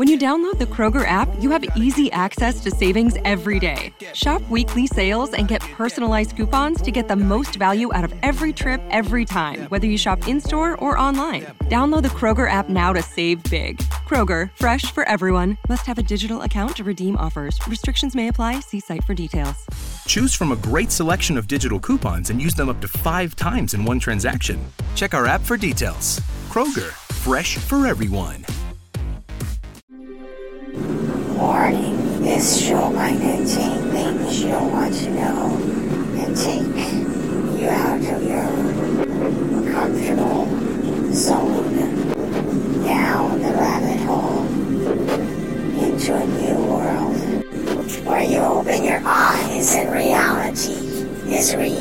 When you download the Kroger app, you have easy access to savings every day. Shop weekly sales and get personalized coupons to get the most value out of every trip every time, whether you shop in store or online. Download the Kroger app now to save big. Kroger, fresh for everyone. Must have a digital account to redeem offers. Restrictions may apply. See site for details. Choose from a great selection of digital coupons and use them up to five times in one transaction. Check our app for details. Kroger, fresh for everyone. Warning, this show might contain things you don't want to know and take you out of your comfortable zone. Down the rabbit hole into a new world where you open your eyes and reality is real,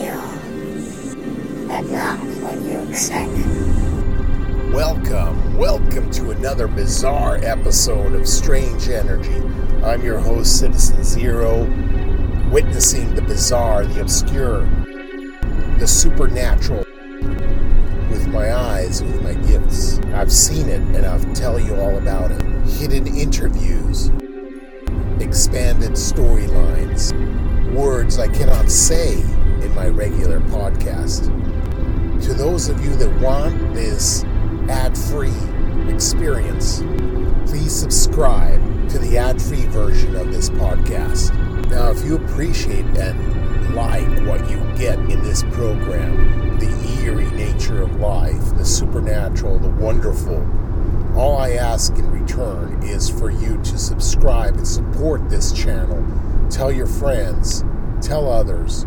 bizarre episode of Strange Energy. I'm your host, Citizen Zero, witnessing the bizarre, the obscure, the supernatural with my eyes, with my gifts. I've seen it and I'll tell you all about it. Hidden interviews, expanded storylines, words I cannot say in my regular podcast. To those of you that want this ad free experience, please subscribe to the ad free version of this podcast. Now, if you appreciate and like what you get in this program, the eerie nature of life, the supernatural, the wonderful, all I ask in return is for you to subscribe and support this channel. Tell your friends, tell others,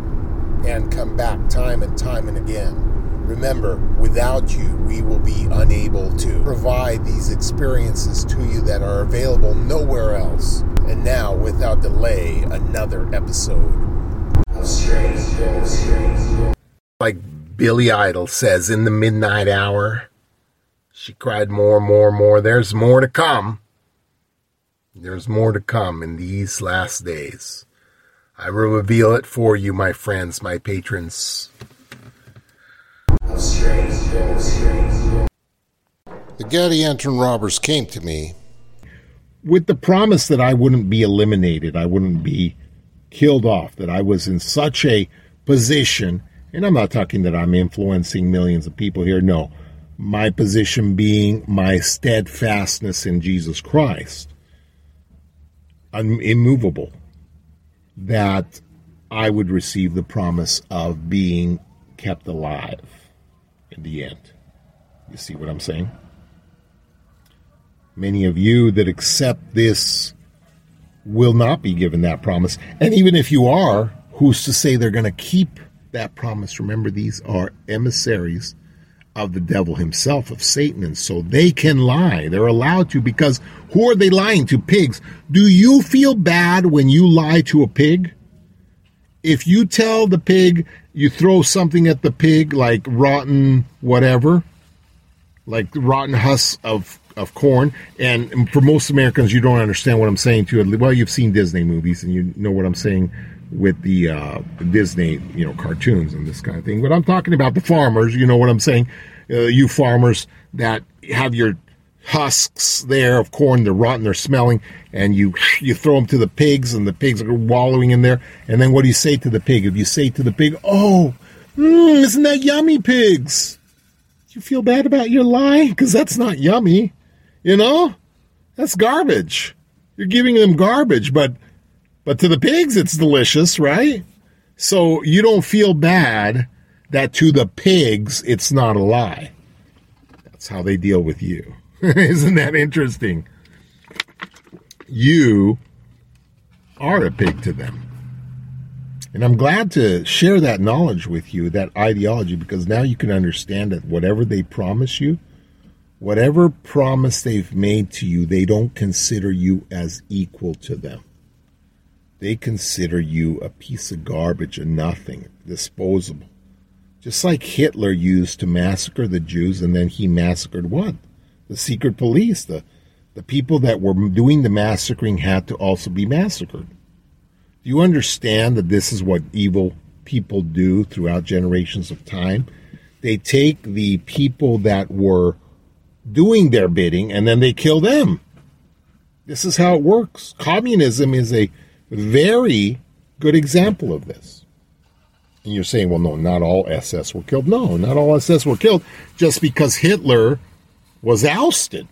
and come back time and time and again. Remember, without you, we will be unable to provide these experiences to you that are available nowhere else. And now, without delay, another episode of Strange Strange. Like Billy Idol says in the midnight hour, she cried more, more, more. There's more to come. There's more to come in these last days. I will reveal it for you, my friends, my patrons. The Gadianton robbers came to me. With the promise that I wouldn't be eliminated, I wouldn't be killed off, that I was in such a position, and I'm not talking that I'm influencing millions of people here, no. My position being my steadfastness in Jesus Christ, I'm immovable, that I would receive the promise of being kept alive in the end. You see what I'm saying? Many of you that accept this will not be given that promise. And even if you are, who's to say they're going to keep that promise? Remember, these are emissaries of the devil himself, of Satan, and so they can lie. They're allowed to because who are they lying to? Pigs. Do you feel bad when you lie to a pig? If you tell the pig, you throw something at the pig like rotten whatever, like rotten husks of of corn. And for most Americans, you don't understand what I'm saying to you. Well, you've seen Disney movies and you know what I'm saying with the uh, Disney, you know, cartoons and this kind of thing. But I'm talking about the farmers. You know what I'm saying? Uh, you farmers that have your husks there of corn, they're rotten, they're smelling, and you you throw them to the pigs, and the pigs are wallowing in there. And then what do you say to the pig? If you say to the pig, "Oh, mm, isn't that yummy, pigs?" You feel bad about your lie? Because that's not yummy. You know, that's garbage. You're giving them garbage, but but to the pigs it's delicious, right? So you don't feel bad that to the pigs it's not a lie. That's how they deal with you. Isn't that interesting? You are a pig to them. And I'm glad to share that knowledge with you, that ideology, because now you can understand that whatever they promise you, whatever promise they've made to you, they don't consider you as equal to them. They consider you a piece of garbage, a nothing, disposable. Just like Hitler used to massacre the Jews, and then he massacred what? The secret police. The, the people that were doing the massacring had to also be massacred. Do you understand that this is what evil people do throughout generations of time? They take the people that were doing their bidding and then they kill them. This is how it works. Communism is a very good example of this. And you're saying, well, no, not all SS were killed. No, not all SS were killed just because Hitler was ousted.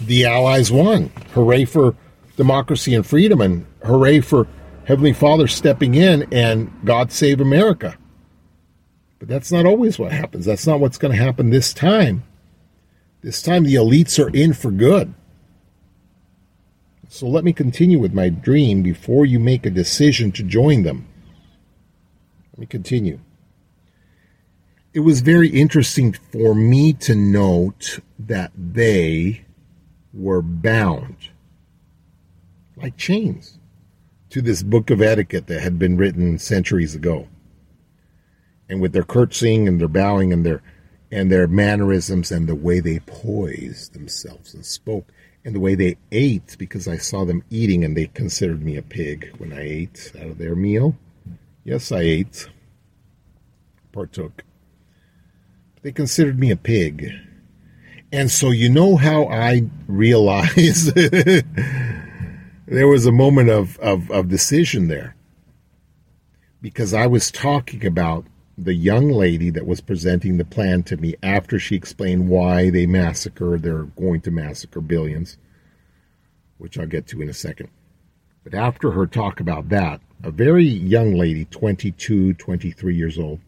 The Allies won. Hooray for democracy and freedom, and hooray for Heavenly Father stepping in and God save America. But that's not always what happens. That's not what's going to happen this time. This time the elites are in for good. So let me continue with my dream before you make a decision to join them. Let me continue. It was very interesting for me to note that they were bound like chains to this book of etiquette that had been written centuries ago. And with their curtsying and their bowing and their and their mannerisms and the way they poised themselves and spoke and the way they ate because I saw them eating and they considered me a pig when I ate out of their meal. Yes, I ate, partook. They considered me a pig. And so you know how I realized there was a moment of, of, of decision there. Because I was talking about the young lady that was presenting the plan to me after she explained why they massacre, they're going to massacre billions, which I'll get to in a second. But after her talk about that, a very young lady, 22, 23 years old,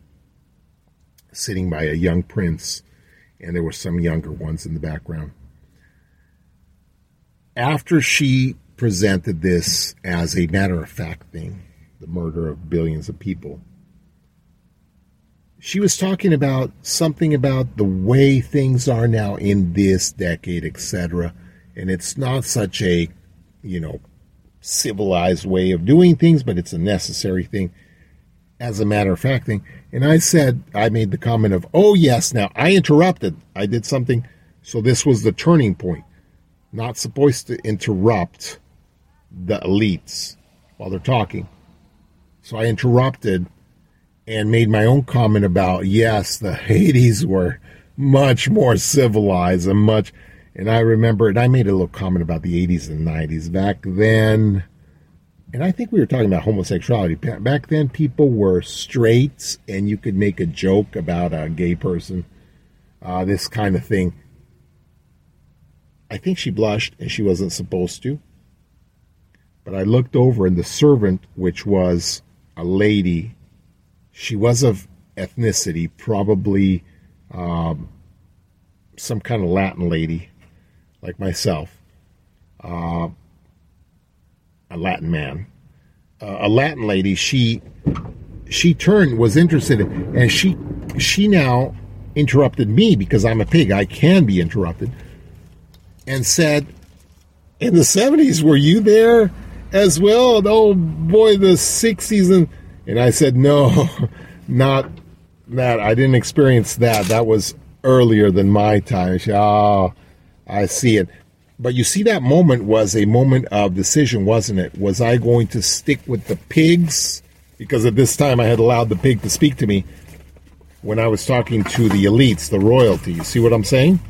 sitting by a young prince, and there were some younger ones in the background. After she presented this as a matter of fact thing, the murder of billions of people, she was talking about something about the way things are now in this decade, etc. And it's not such a, you know, civilized way of doing things, but it's a necessary thing as a matter of fact thing. And I said, I made the comment of, oh, yes, now I interrupted. I did something. So this was the turning point. Not supposed to interrupt the elites while they're talking. So I interrupted and made my own comment about yes, the Hades were much more civilized and much. And I remember, and I made a little comment about the 80s and 90s. Back then, and I think we were talking about homosexuality. Back then, people were straight, and you could make a joke about a gay person, uh, this kind of thing. I think she blushed, and she wasn't supposed to. But I looked over, and the servant, which was a lady, she was of ethnicity, probably um, some kind of Latin lady, like myself, uh, a Latin man, uh, a Latin lady. She she turned was interested, and she she now interrupted me because I'm a pig. I can be interrupted, and said, "In the '70s, were you there as well?" And, oh boy, the '60s and and I said, no, not that. I didn't experience that. That was earlier than my time. Said, oh, I see it. But you see, that moment was a moment of decision, wasn't it? Was I going to stick with the pigs? Because at this time I had allowed the pig to speak to me when I was talking to the elites, the royalty. You see what I'm saying?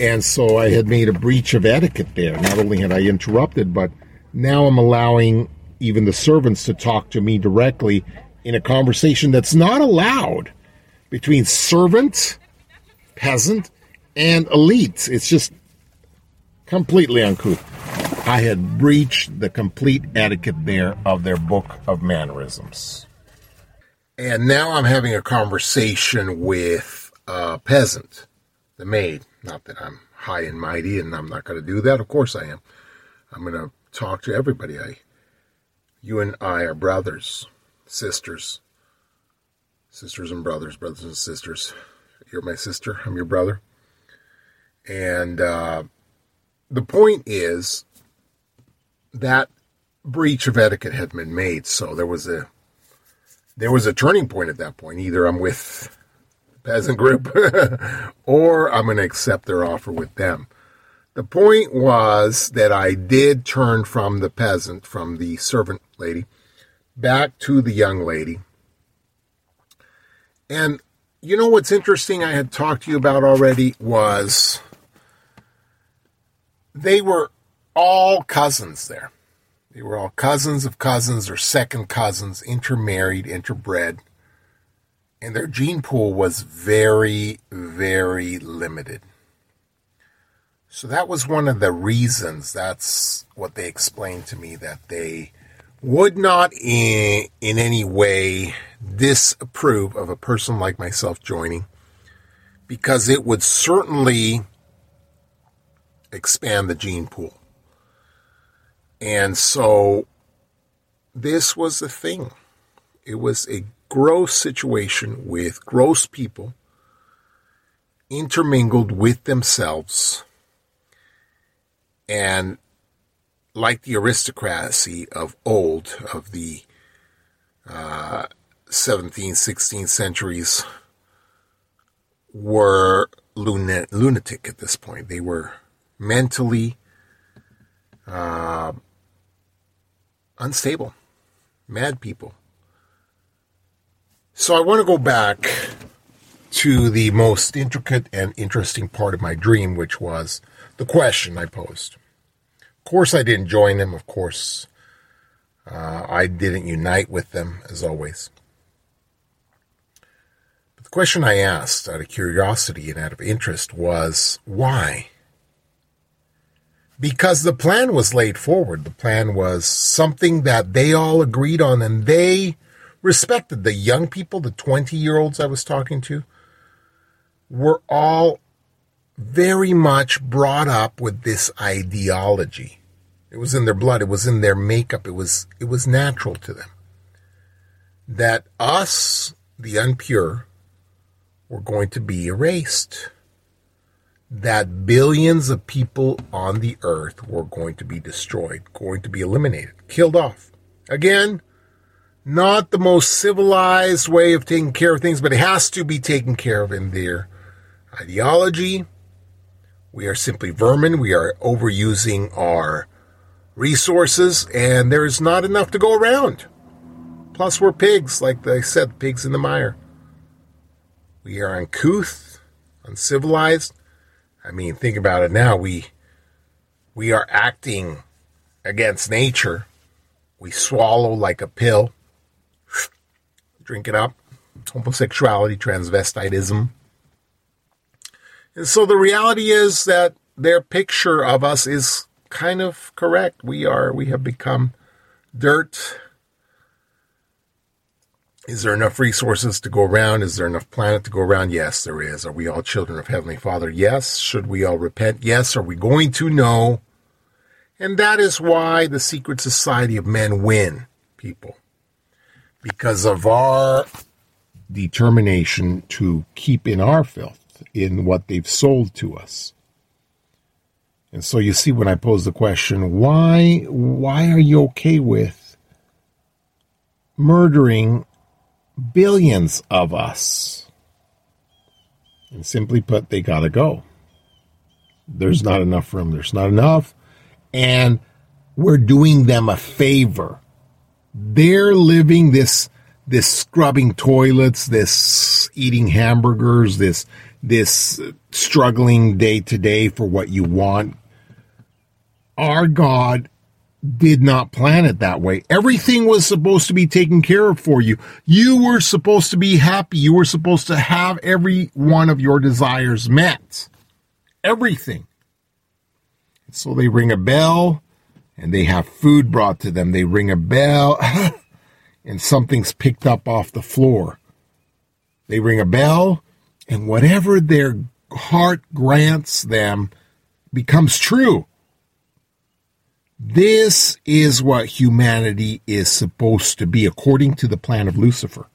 And so I had made a breach of etiquette there. Not only had I interrupted, but now I'm allowing even the servants to talk to me directly in a conversation that's not allowed between servant, peasant, and elite. It's just completely uncouth. I had breached the complete etiquette there of their book of mannerisms. And now I'm having a conversation with a peasant, the maid. Not that I'm high and mighty and I'm not going to do that. Of course I am. I'm going to talk to everybody I you and I are brothers, sisters, sisters and brothers, brothers and sisters. You're my sister, I'm your brother. And uh, the point is that breach of etiquette had been made, so there was a there was a turning point at that point. Either I'm with the peasant group or I'm going to accept their offer with them. The point was that I did turn from the peasant, from the servant lady, back to the young lady. And you know what's interesting I had talked to you about already was they were all cousins there. They were all cousins of cousins or second cousins, intermarried, interbred. And their gene pool was very, very limited. So that was one of the reasons. That's what they explained to me that they would not in, in any way disapprove of a person like myself joining because it would certainly expand the gene pool. And so this was the thing. It was a gross situation with gross people intermingled with themselves and like the aristocracy of old, of the uh, 17th, 16th centuries, were lunatic at this point. They were mentally uh, unstable, mad people. So I want to go back to the most intricate and interesting part of my dream, which was the question I posed. Of course, I didn't join them. Of course, uh, I didn't unite with them, as always. But the question I asked out of curiosity and out of interest was why? Because the plan was laid forward. The plan was something that they all agreed on and they respected. The young people, the 20 year olds I was talking to, were all very much brought up with this ideology. It was in their blood, it was in their makeup, it was it was natural to them. That us, the unpure, were going to be erased. That billions of people on the earth were going to be destroyed, going to be eliminated, killed off. Again, not the most civilized way of taking care of things, but it has to be taken care of in their ideology, we are simply vermin. We are overusing our resources, and there's not enough to go around. Plus, we're pigs, like I said, pigs in the mire. We are uncouth, uncivilized. I mean, think about it now. We we are acting against nature. We swallow like a pill, drink it up. Homosexuality, transvestitism, and so the reality is that their picture of us is kind of correct. We are, we have become dirt. Is there enough resources to go around? Is there enough planet to go around? Yes, there is. Are we all children of Heavenly Father? Yes. Should we all repent? Yes. Are we going to know? And that is why the secret society of men win, people. Because of our determination to keep in our filth in what they've sold to us. And so you see when I pose the question, why why are you okay with murdering billions of us? And simply put, they got to go. There's not enough room. There's not enough. And we're doing them a favor. They're living this this scrubbing toilets, this eating hamburgers, this this struggling day to day for what you want. Our God did not plan it that way. Everything was supposed to be taken care of for you. You were supposed to be happy. You were supposed to have every one of your desires met. Everything. So they ring a bell and they have food brought to them. They ring a bell and something's picked up off the floor. They ring a bell and whatever their heart grants them becomes true. This is what humanity is supposed to be according to the plan of Lucifer.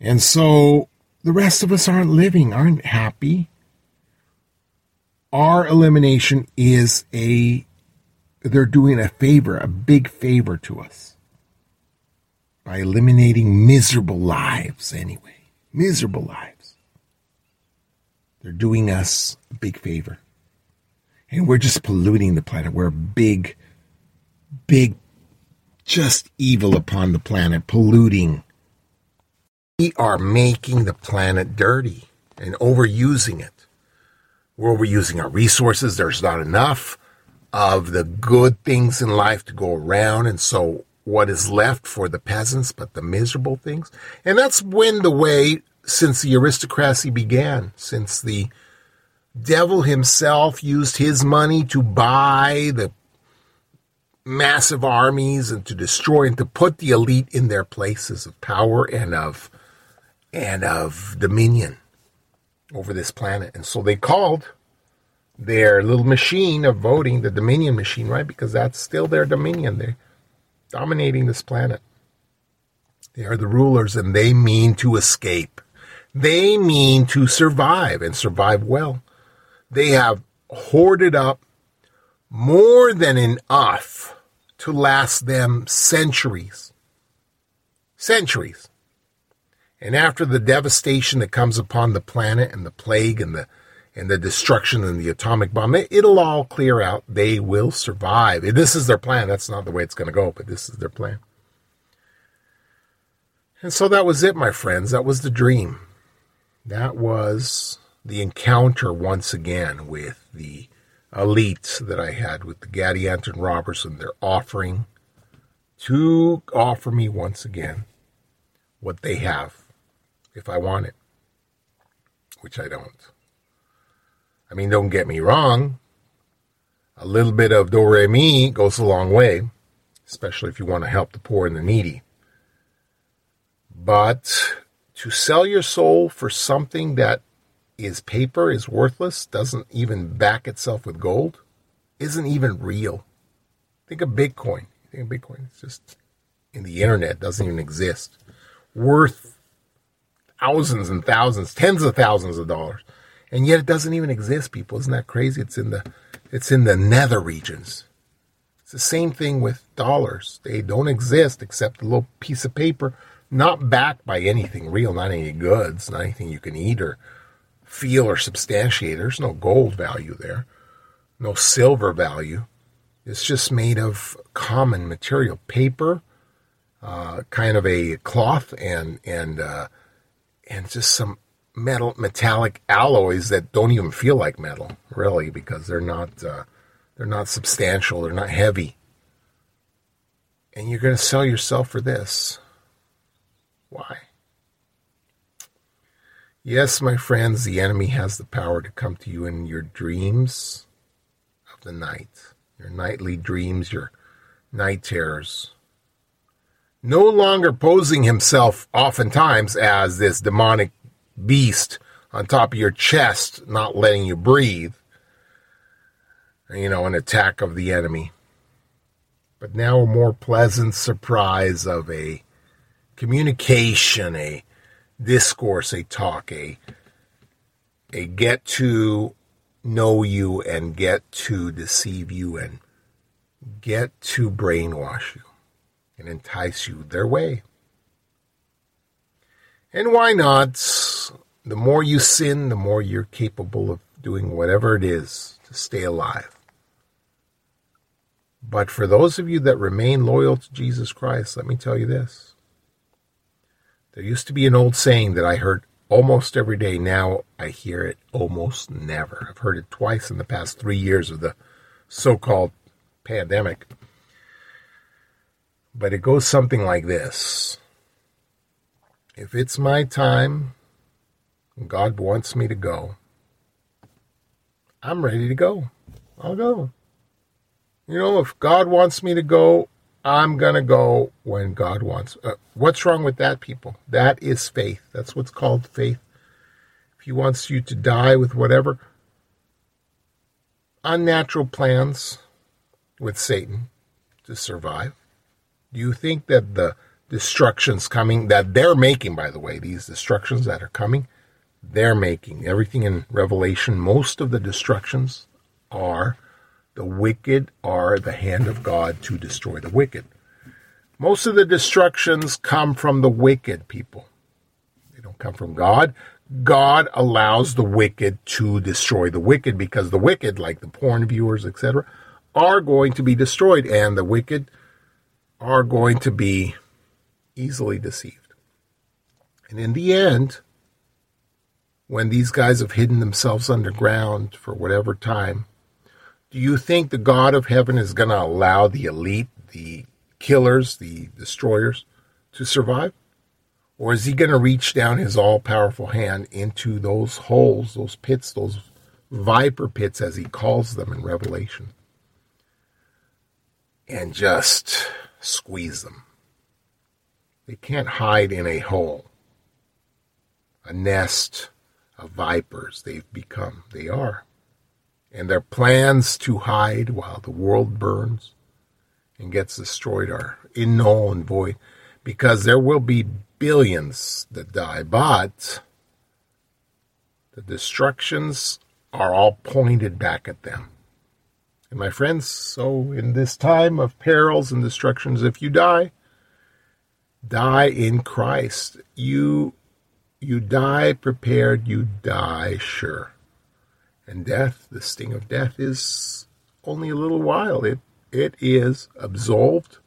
And so the rest of us aren't living, aren't happy. Our elimination is a, they're doing a favor, a big favor to us by eliminating miserable lives anyway miserable lives. They're doing us a big favor. And we're just polluting the planet. We're big, big, just evil upon the planet, polluting. We are making the planet dirty and overusing it. We're overusing our resources. There's not enough. of the good things in life to go around. And so what is left for the peasants but the miserable things? And that's when the way since the aristocracy began, since the devil himself used his money to buy the massive armies and to destroy and to put the elite in their places of power and of and of dominion over this planet. And so they called their little machine of voting the dominion machine, right? Because that's still their dominion. They're dominating this planet. They are the rulers and they mean to escape. They mean to survive and survive well. They have hoarded up more than enough to last them centuries. Centuries. And after the devastation that comes upon the planet and the plague and the and the destruction and the atomic bomb, it'll all clear out. They will survive. This is their plan. That's not the way it's going to go, but this is their plan. And so that was it, my friends. That was the dream. That was the encounter once again with the elites that I had with the Gadianton Robbers. They're offering to offer me once again what they have if I want it, which I don't. I mean, don't get me wrong. A little bit of do re mi goes a long way, especially if you want to help the poor and the needy. But to sell your soul for something that is paper, is worthless, doesn't even back itself with gold, isn't even real. Think of Bitcoin. Think of Bitcoin. It's just in the internet, doesn't even exist. Worth thousands and thousands, tens of thousands of dollars. And yet it doesn't even exist, people. Isn't that crazy? It's in the it's in the nether regions. It's the same thing with dollars. They don't exist except a little piece of paper, not backed by anything real, not any goods, not anything you can eat or feel or substantiate. There's no gold value there, no silver value. It's just made of common material, paper, uh, kind of a cloth, and and uh, and just some metal metallic alloys that don't even feel like metal, really, because they're not uh, they're not substantial, they're not heavy. And you're going to sell yourself for this. Why? Yes, my friends, the enemy has the power to come to you in your dreams of the night, your nightly dreams, your night terrors. No longer posing himself oftentimes as this demonic beast on top of your chest, not letting you breathe. You know, an attack of the enemy. But now a more pleasant surprise of a communication, a discourse, a talk, a a get to know you and get to deceive you and get to brainwash you and entice you their way. And why not? The more you sin, the more you're capable of doing whatever it is to stay alive. But for those of you that remain loyal to Jesus Christ, let me tell you this there used to be an old saying that I heard almost every day. Now I hear it almost never. I've heard it twice in the past three years of the so called pandemic. But it goes something like this If it's my time, God wants me to go, I'm ready to go. I'll go. You know, if God wants me to go, I'm going to go when God wants. Uh, what's wrong with that, people? That is faith. That's what's called faith. If He wants you to die with whatever unnatural plans with Satan to survive, do you think that the destructions coming, that they're making, by the way, these destructions that are coming, they're making everything in Revelation, most of the destructions are the wicked are the hand of God to destroy the wicked. Most of the destructions come from the wicked people. They don't come from God. God allows the wicked to destroy the wicked because the wicked, like the porn viewers, etc., are going to be destroyed, and the wicked are going to be easily deceived. And in the end, when these guys have hidden themselves underground for whatever time, Do you think the God of heaven is going to allow the elite, the killers, the destroyers to survive? Or is he going to reach down his all powerful hand into those holes, those pits, those viper pits, as he calls them in Revelation, and just squeeze them? They can't hide in a hole, a nest of vipers they've become. They are. And their plans to hide while the world burns and gets destroyed are in null and void because there will be billions that die, but the destructions are all pointed back at them. And my friends, so in this time of perils and destructions, if you die, die in Christ. You you die prepared, you die sure. And death, the sting of death is only a little while. It it is absolved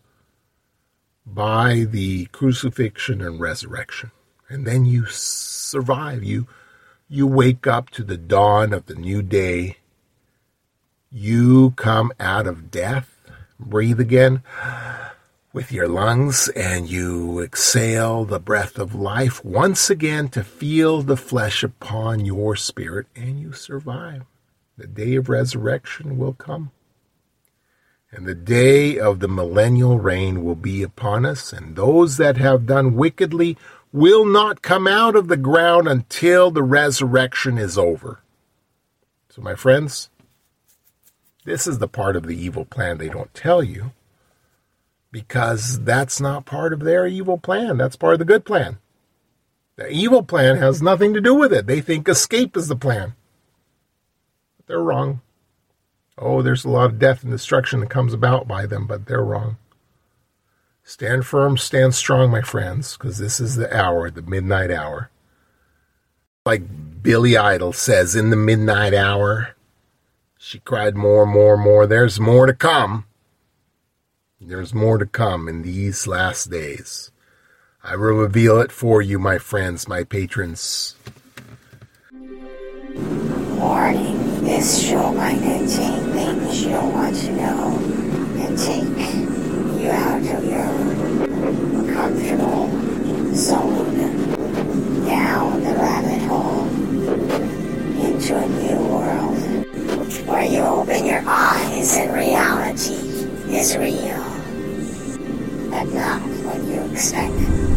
by the crucifixion and resurrection. And then you survive. You, you wake up to the dawn of the new day. You come out of death, breathe again with your lungs, and you exhale the breath of life once again to feel the flesh upon your spirit, and you survive. The day of resurrection will come. And the day of the millennial reign will be upon us, and those that have done wickedly will not come out of the ground until the resurrection is over. So, my friends, this is the part of the evil plan they don't tell you because that's not part of their evil plan. That's part of the good plan. The evil plan has nothing to do with it. They think escape is the plan. But they're wrong. Oh, there's a lot of death and destruction that comes about by them, but they're wrong. Stand firm, stand strong, my friends, because this is the hour, the midnight hour. Like Billy Idol says, in the midnight hour, she cried more, more, more. There's more to come. There's more to come in these last days. I will reveal it for you, my friends, my patrons. Warning. This show might contain things you don't want to know and take you out of your comfortable zone down the rabbit hole into a new world where you open your eyes and reality is real that now, when you expect?